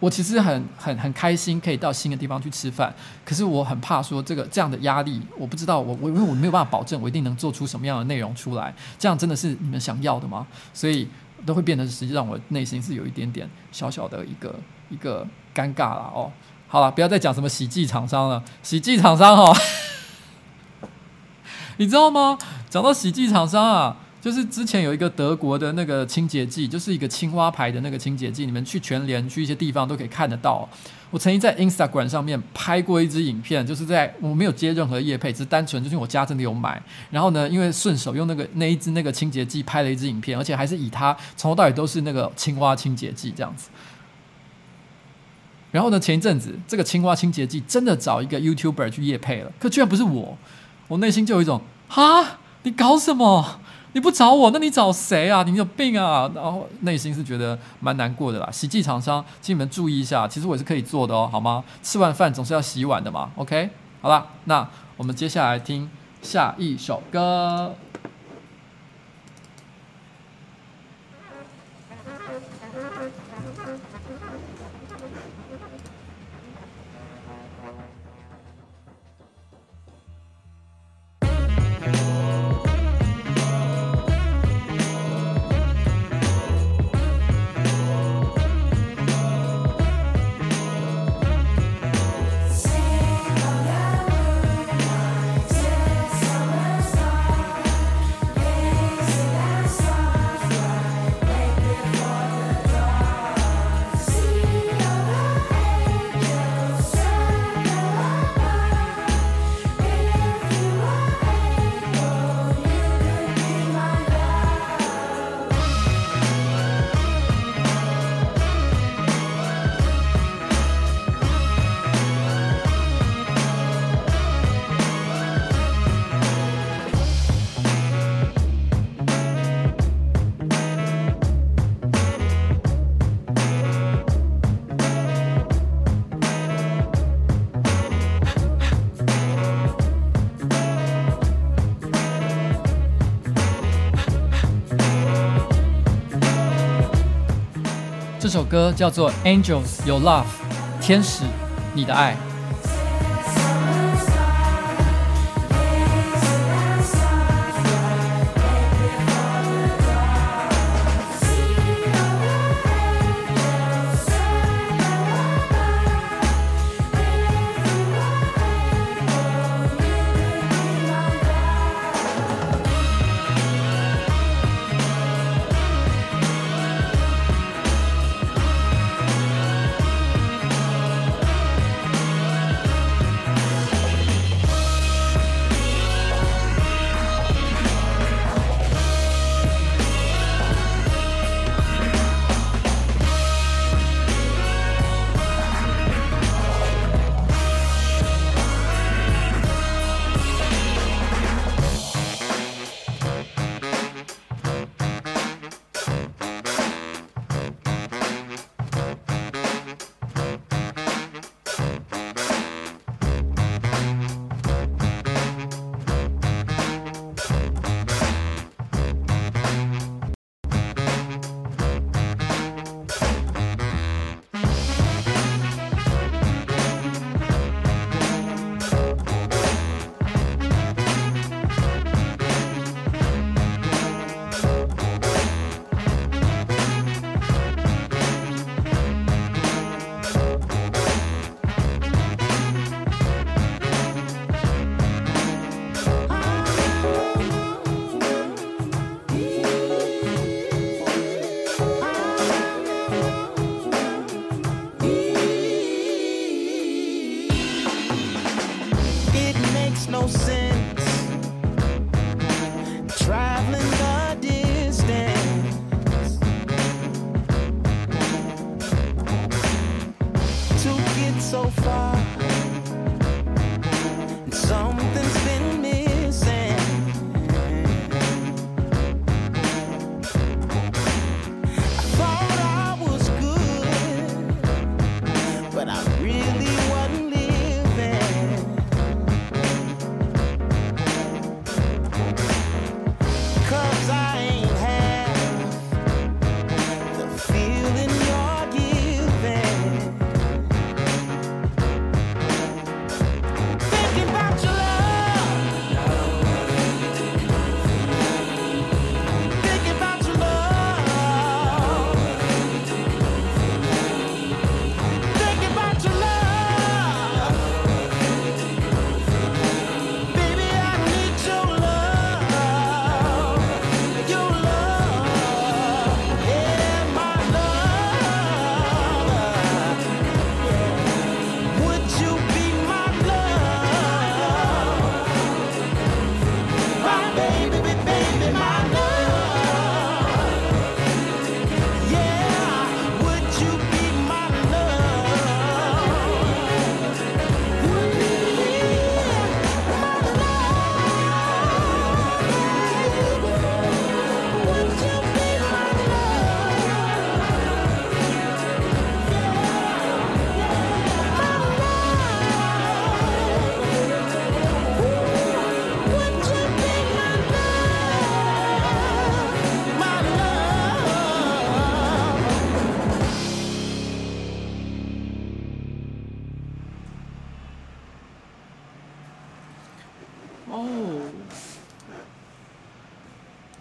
我其实很很很开心可以到新的地方去吃饭，可是我很怕说这个这样的压力，我不知道我我因为我没有办法保证我一定能做出什么样的内容出来，这样真的是你们想要的吗？所以。都会变得实际上我内心是有一点点小小的一个一个尴尬了哦。好了，不要再讲什么洗剂厂商了，洗剂厂商哦，你知道吗？讲到洗剂厂商啊，就是之前有一个德国的那个清洁剂，就是一个青蛙牌的那个清洁剂，你们去全联去一些地方都可以看得到。我曾经在 Instagram 上面拍过一支影片，就是在我没有接任何业配，只是单纯就是我家真的有买。然后呢，因为顺手用那个那一支那个清洁剂拍了一支影片，而且还是以它从头到尾都是那个青蛙清洁剂这样子。然后呢，前一阵子这个青蛙清洁剂真的找一个 YouTuber 去夜配了，可居然不是我，我内心就有一种哈，你搞什么？你不找我那你找谁啊？你有病啊。然后内心是觉得蛮难过的啦。洗剂厂商请你们注意一下。其实我是可以做的哦好吗？吃完饭总是要洗碗的嘛 ok 好吧那我们接下来听下一首歌。首歌叫做 angels your love 天使你的爱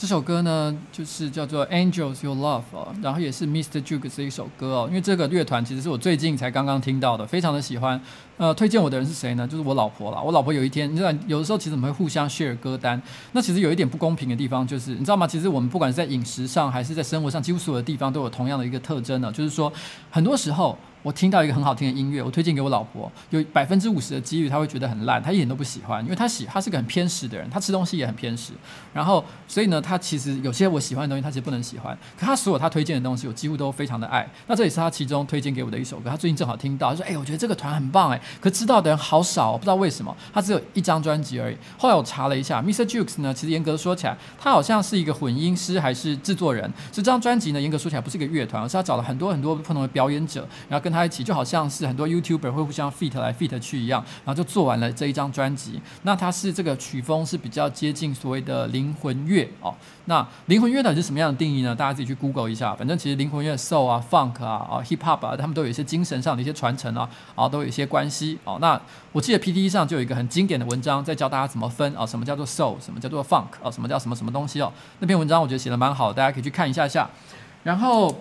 这首歌呢，就是叫做《Angels You Love》哦，然后也是 Mr. Jukes 的一首歌哦。因为这个乐团其实是我最近才刚刚听到的，非常的喜欢。呃，推荐我的人是谁呢？就是我老婆啦。我老婆有一天，你知道，有的时候其实我们会互相 share 歌单。那其实有一点不公平的地方，就是你知道吗？其实我们不管是在饮食上还是在生活上，几乎所有的地方都有同样的一个特征呢，就是说，很多时候。我听到一个很好听的音乐，我推荐给我老婆，有百分之五十的几率她会觉得很烂，她一点都不喜欢，因为她喜她是个很偏食的人，她吃东西也很偏食。然后，所以呢，她其实有些我喜欢的东西，她其实不能喜欢。可她所有她推荐的东西，我几乎都非常的爱。那这也是她其中推荐给我的一首歌。她最近正好听到，她说：“哎、我觉得这个团很棒，哎，可知道的人好少，不知道为什么。她只有一张专辑而已。”后来我查了一下，Mr. Jukes 呢，其实严格说起来，他好像是一个混音师还是制作人。所以这张专辑呢，严格说起来不是一个乐团，而是他找了很多很多不同的表演者，然后跟他一起，就好像。是很多 YouTuber 会互相 feat 来 feat 去一样，然后就做完了这一张专辑。那它是这个曲风是比较接近所谓的灵魂乐哦。那灵魂乐到底是什么样的定义呢？大家自己去 Google 一下。反正其实灵魂乐 Soul 啊、Funk 啊、啊 Hip Hop 啊，他们都有一些精神上的一些传承啊，啊都有一些关系哦。那我记得 PTT 上就有一个很经典的文章，在教大家怎么分啊，什么叫做 Soul，什么叫做 Funk 啊，什么叫什么什么东西哦。那篇文章我觉得写的蛮好，大家可以去看一下下。然后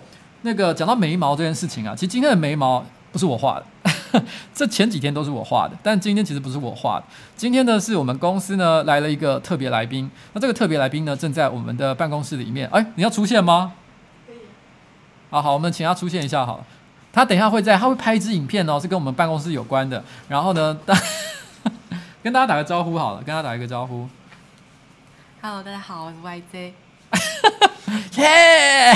那个讲到眉毛这件事情啊，其实今天的眉毛不是我画的。这前几天都是我画的，但今天其实不是我画的。今天呢，是我们公司呢来了一个特别来宾。那这个特别来宾呢，正在我们的办公室里面。哎，你要出现吗？可以。好好，我们请他出现一下好了。他等一下会在，他会拍一支影片哦，是跟我们办公室有关的。然后呢，跟大家打个招呼好了，跟大家打一个招呼。Hello，大家好，我是 YJ。耶!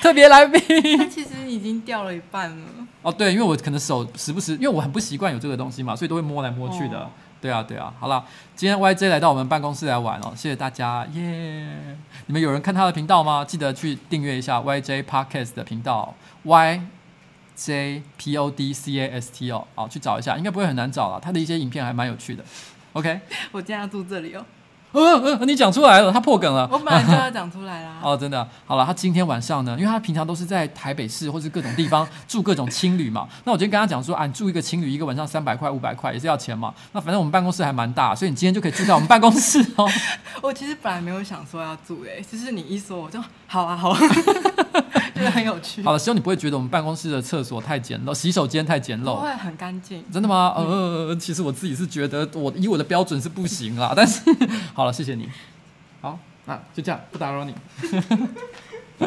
特别来宾。他其实已经掉了一半了。哦，对，因为我可能手时不时，因为我很不习惯有这个东西嘛，所以都会摸来摸去的。哦、对啊，对啊。好了，今天 YJ 来到我们办公室来玩哦，谢谢大家，耶、yeah!！你们有人看他的频道吗？记得去订阅一下 YJ Podcast 的频道，YJ P O D C A S T 哦，好，去找一下，应该不会很难找了，他的一些影片还蛮有趣的。OK，我今天要住这里哦。呃呃，你讲出来了，他破梗了。我本来就要 讲出来啦。哦，真的，好了，他今天晚上呢，因为他平常都是在台北市或是各种地方住各种青旅嘛。那我今天跟他讲说，啊，你住一个青旅，一个晚上三百块、五百块也是要钱嘛。那反正我们办公室还蛮大，所以你今天就可以住在我们办公室哦。我其实本来没有想说要住诶，其实你一说我就好啊，好啊。觉得很有趣。好了，希望你不会觉得我们办公室的厕所太简陋，洗手间太简陋。不会很干净。真的吗？嗯、呃，其实我自己是觉得我以我的标准是不行啦，但是好了，谢谢你。好，那就这样，不打扰你。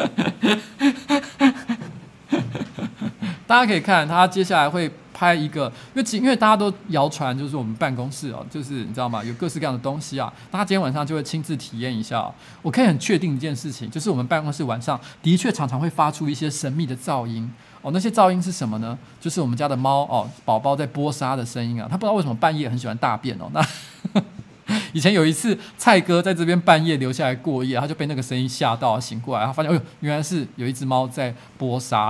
大家可以看他接下来会。拍一个，因为因为大家都谣传，就是我们办公室哦，就是你知道吗？有各式各样的东西啊。那他今天晚上就会亲自体验一下哦。我可以很确定一件事情，就是我们办公室晚上的确常常会发出一些神秘的噪音哦。那些噪音是什么呢？就是我们家的猫哦，宝宝在剥沙的声音啊。他不知道为什么半夜很喜欢大便哦。那以前有一次，蔡哥在这边半夜留下来过夜，他就被那个声音吓到，醒过来，他发现，哎呦，原来是有一只猫在剥沙。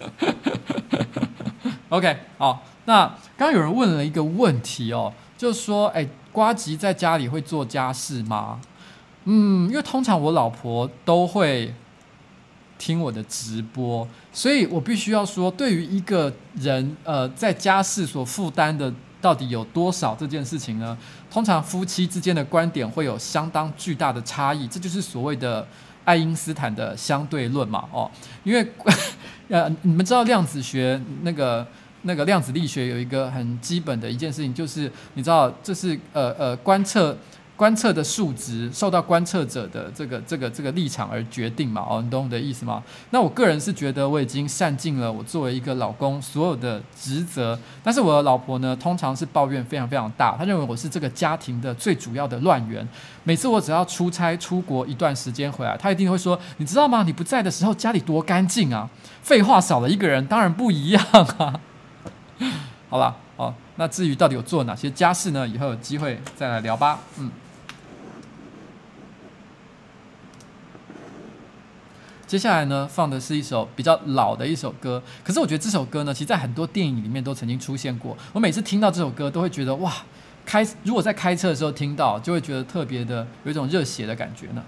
OK，好，那刚刚有人问了一个问题哦，就是说，哎，瓜吉在家里会做家事吗？嗯，因为通常我老婆都会听我的直播，所以我必须要说，对于一个人，呃，在家事所负担的到底有多少这件事情呢？通常夫妻之间的观点会有相当巨大的差异，这就是所谓的爱因斯坦的相对论嘛，哦，因为，呃，你们知道量子学那个。那个量子力学有一个很基本的一件事情，就是你知道，这是呃呃观测观测的数值受到观测者的这个这个这个立场而决定嘛？哦，你懂我的意思吗？那我个人是觉得我已经善尽了我作为一个老公所有的职责，但是我的老婆呢，通常是抱怨非常非常大，她认为我是这个家庭的最主要的乱源。每次我只要出差出国一段时间回来，她一定会说：“你知道吗？你不在的时候家里多干净啊！”废话少了一个人，当然不一样啊。好了，哦，那至于到底有做哪些家事呢？以后有机会再来聊吧。嗯，接下来呢，放的是一首比较老的一首歌，可是我觉得这首歌呢，其实在很多电影里面都曾经出现过。我每次听到这首歌，都会觉得哇，开如果在开车的时候听到，就会觉得特别的有一种热血的感觉呢。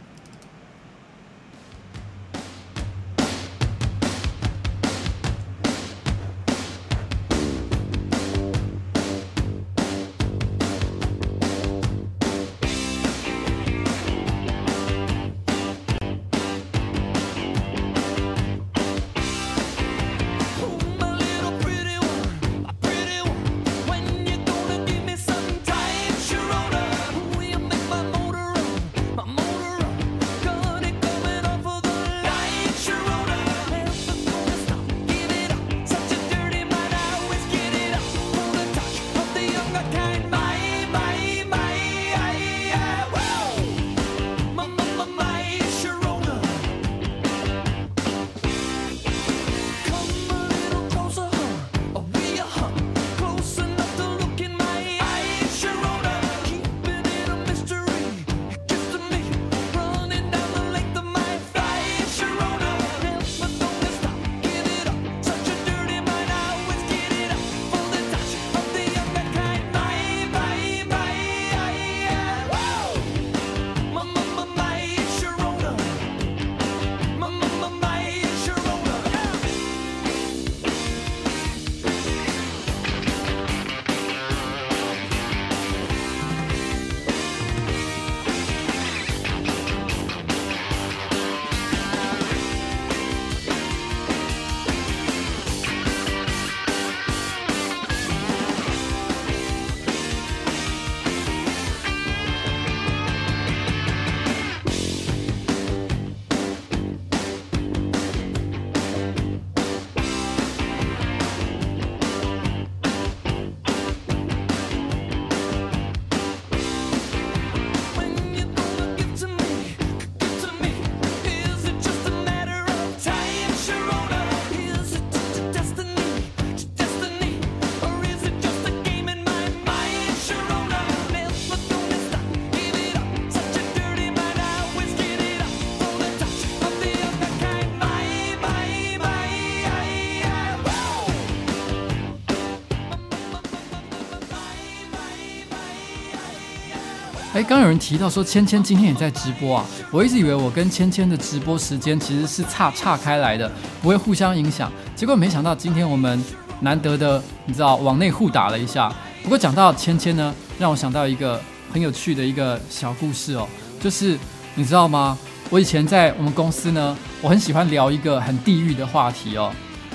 刚有人提到说芊芊今天也在直播啊，我一直以为我跟芊芊的直播时间其实是岔岔开来的，不会互相影响。结果没想到今天我们难得的，你知道往内互打了一下。不过讲到芊芊呢，让我想到一个很有趣的一个小故事哦，就是你知道吗？我以前在我们公司呢，我很喜欢聊一个很地狱的话题哦。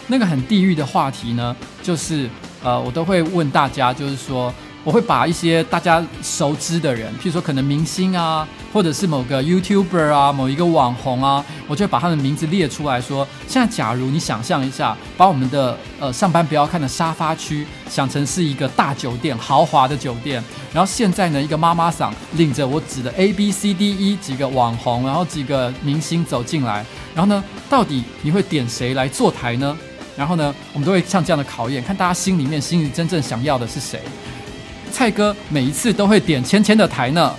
那个很地狱的话题呢，就是呃，我都会问大家，就是说。我会把一些大家熟知的人，譬如说可能明星啊，或者是某个 YouTuber 啊，某一个网红啊，我就会把他的名字列出来说，现在假如你想象一下，把我们的呃上班不要看的沙发区想成是一个大酒店，豪华的酒店，然后现在呢，一个妈妈桑领着我指的 A B C D E 几个网红，然后几个明星走进来，然后呢，到底你会点谁来坐台呢？然后呢，我们都会像这样的考验，看大家心里面心里真正想要的是谁。蔡哥每一次都会点芊芊的台呢。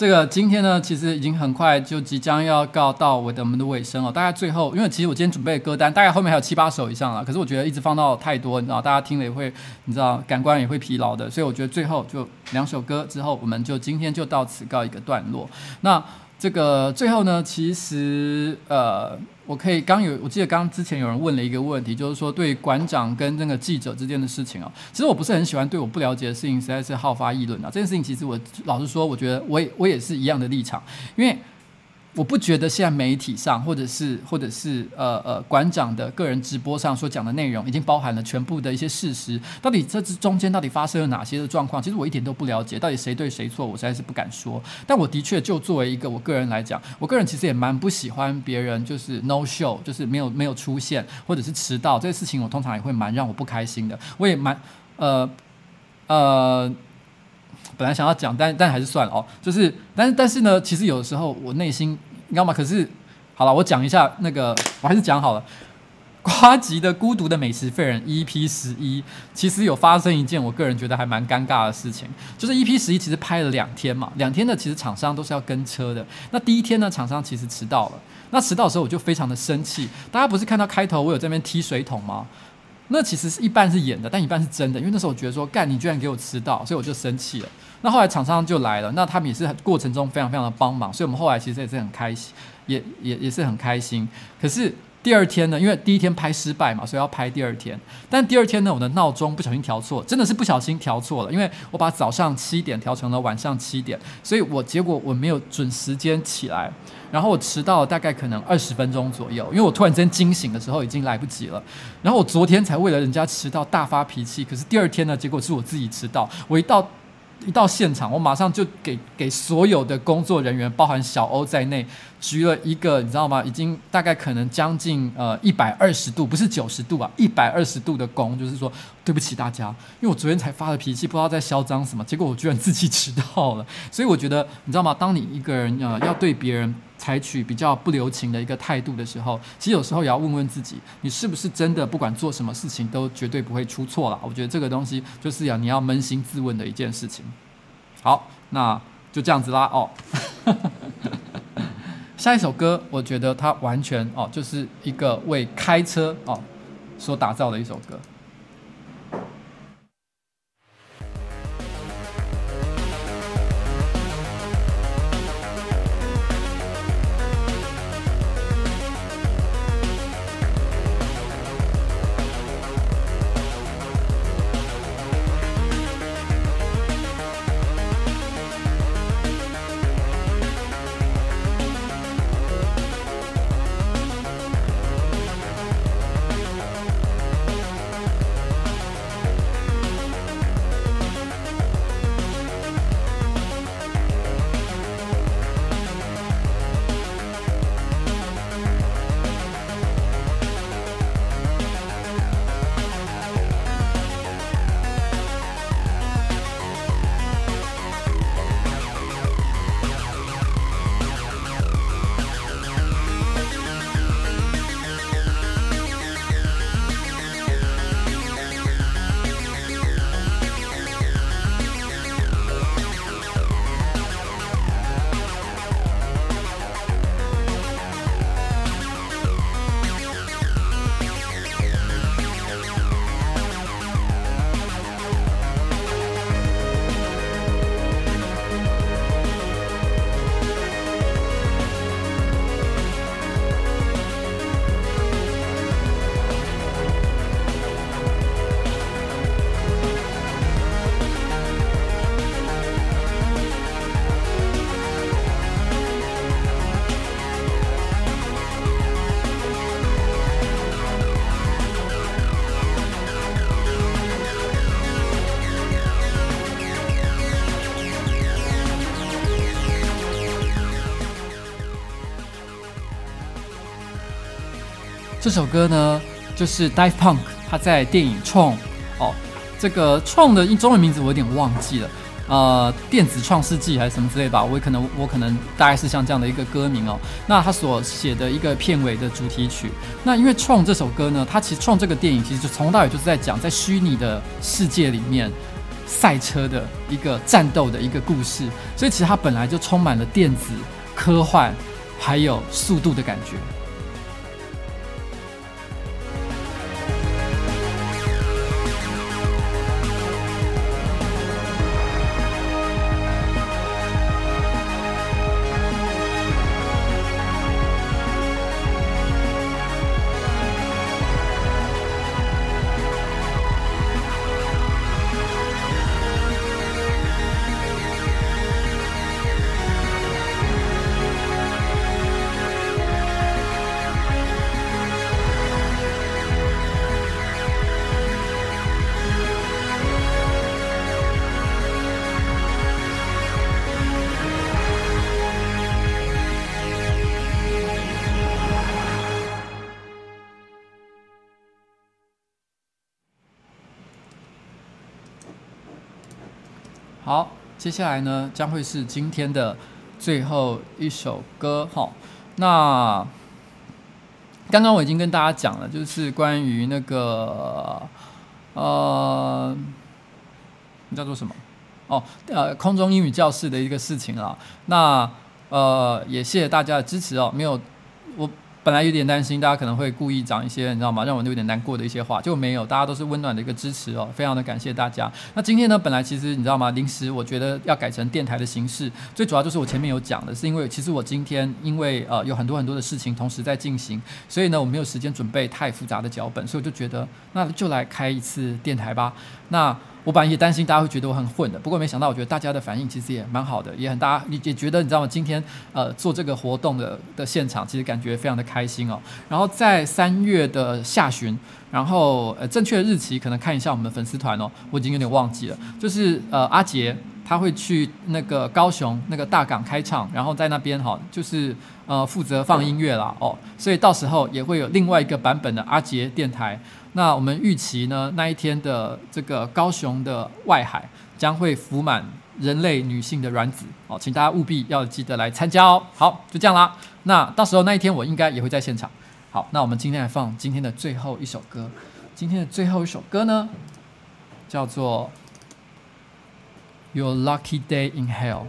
这个今天呢，其实已经很快就即将要告到我的我们的尾声了。大概最后，因为其实我今天准备的歌单，大概后面还有七八首以上了。可是我觉得一直放到太多，你知道，大家听了也会，你知道，感官也会疲劳的。所以我觉得最后就两首歌之后，我们就今天就到此告一个段落。那。这个最后呢，其实呃，我可以刚有，我记得刚之前有人问了一个问题，就是说对馆长跟那个记者之间的事情啊，其实我不是很喜欢对我不了解的事情实在是好发议论啊。这件事情其实我老实说，我觉得我也我也是一样的立场，因为。我不觉得现在媒体上，或者是或者是呃呃馆长的个人直播上所讲的内容，已经包含了全部的一些事实。到底这中间到底发生了哪些的状况？其实我一点都不了解。到底谁对谁错，我实在是不敢说。但我的确就作为一个我个人来讲，我个人其实也蛮不喜欢别人就是 no show，就是没有没有出现，或者是迟到这个事情，我通常也会蛮让我不开心的。我也蛮呃呃。本来想要讲，但但还是算了哦。就是，但是但是呢，其实有的时候我内心，你知道吗？可是，好了，我讲一下那个，我还是讲好了。瓜吉的《孤独的美食废人》EP 十一，其实有发生一件我个人觉得还蛮尴尬的事情，就是 EP 十一其实拍了两天嘛，两天的其实厂商都是要跟车的。那第一天呢，厂商其实迟到了。那迟到的时候我就非常的生气。大家不是看到开头我有在那边踢水桶吗？那其实是一半是演的，但一半是真的。因为那时候我觉得说，干你居然给我迟到，所以我就生气了。那后来厂商就来了，那他们也是过程中非常非常的帮忙，所以我们后来其实也是很开心，也也也是很开心。可是第二天呢，因为第一天拍失败嘛，所以要拍第二天。但第二天呢，我的闹钟不小心调错，真的是不小心调错了，因为我把早上七点调成了晚上七点，所以我结果我没有准时间起来，然后我迟到了大概可能二十分钟左右，因为我突然间惊醒的时候已经来不及了。然后我昨天才为了人家迟到大发脾气，可是第二天呢，结果是我自己迟到，我一到。一到现场，我马上就给给所有的工作人员，包含小欧在内，鞠了一个，你知道吗？已经大概可能将近呃一百二十度，不是九十度啊，一百二十度的躬，就是说对不起大家，因为我昨天才发了脾气，不知道在嚣张什么，结果我居然自己迟到了。所以我觉得，你知道吗？当你一个人呃要对别人采取比较不留情的一个态度的时候，其实有时候也要问问自己，你是不是真的不管做什么事情都绝对不会出错了？我觉得这个东西就是要你要扪心自问的一件事情。好，那就这样子啦哦。下一首歌，我觉得它完全哦，就是一个为开车哦所打造的一首歌。这首歌呢，就是 Dive Punk，他在电影《创》哦，这个《创》的中文名字我有点忘记了，呃，电子创世纪还是什么之类吧，我可能我可能大概是像这样的一个歌名哦。那他所写的一个片尾的主题曲，那因为《创》这首歌呢，它其实《创》这个电影其实就从头到尾就是在讲在虚拟的世界里面赛车的一个战斗的一个故事，所以其实它本来就充满了电子科幻还有速度的感觉。接下来呢将会是今天的最后一首歌哈。那刚刚我已经跟大家讲了，就是关于那个呃，你叫做什么？哦，呃，空中英语教室的一个事情啊。那呃，也谢谢大家的支持哦。没有我。本来有点担心，大家可能会故意讲一些你知道吗？让我有点难过的一些话，就没有，大家都是温暖的一个支持哦，非常的感谢大家。那今天呢，本来其实你知道吗？临时我觉得要改成电台的形式，最主要就是我前面有讲的，是因为其实我今天因为呃有很多很多的事情同时在进行，所以呢我没有时间准备太复杂的脚本，所以我就觉得那就来开一次电台吧。那我本来也担心大家会觉得我很混的，不过没想到，我觉得大家的反应其实也蛮好的，也很大家也觉得你知道吗？今天呃做这个活动的的现场，其实感觉非常的开心哦。然后在三月的下旬，然后呃正确的日期可能看一下我们的粉丝团哦，我已经有点忘记了，就是呃阿杰他会去那个高雄那个大港开唱，然后在那边哈、就是呃负责放音乐啦哦，所以到时候也会有另外一个版本的阿杰电台。那我们预期呢，那一天的这个高雄的外海将会浮满人类女性的卵子哦，请大家务必要记得来参加哦。好，就这样啦。那到时候那一天我应该也会在现场。好，那我们今天来放今天的最后一首歌。今天的最后一首歌呢，叫做《Your Lucky Day in Hell》。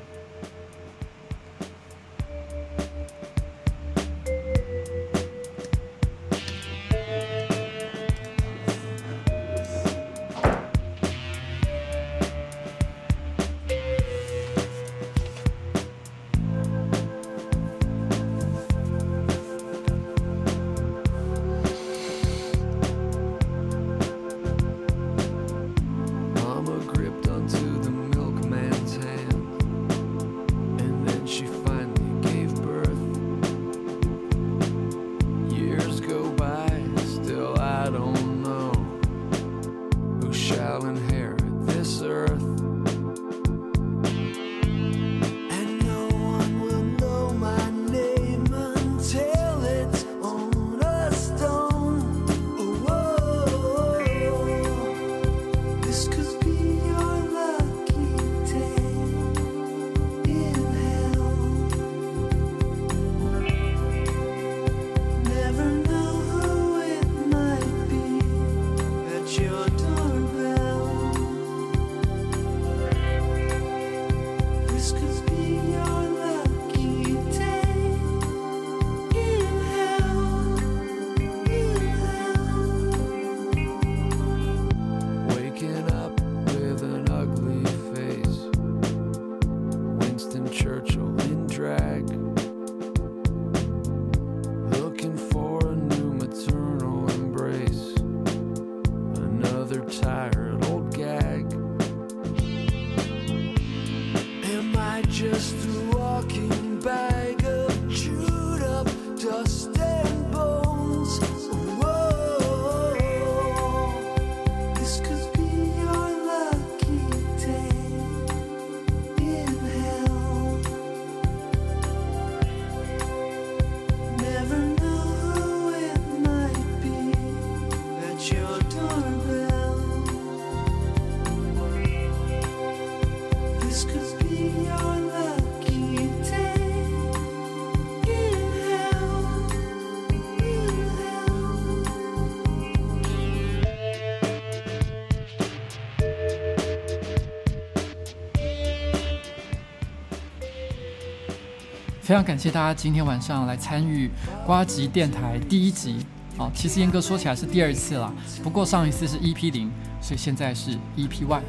非常感谢大家今天晚上来参与瓜集电台第一集。哦，其实严格说起来是第二次了，不过上一次是 EP 零，所以现在是 EPY。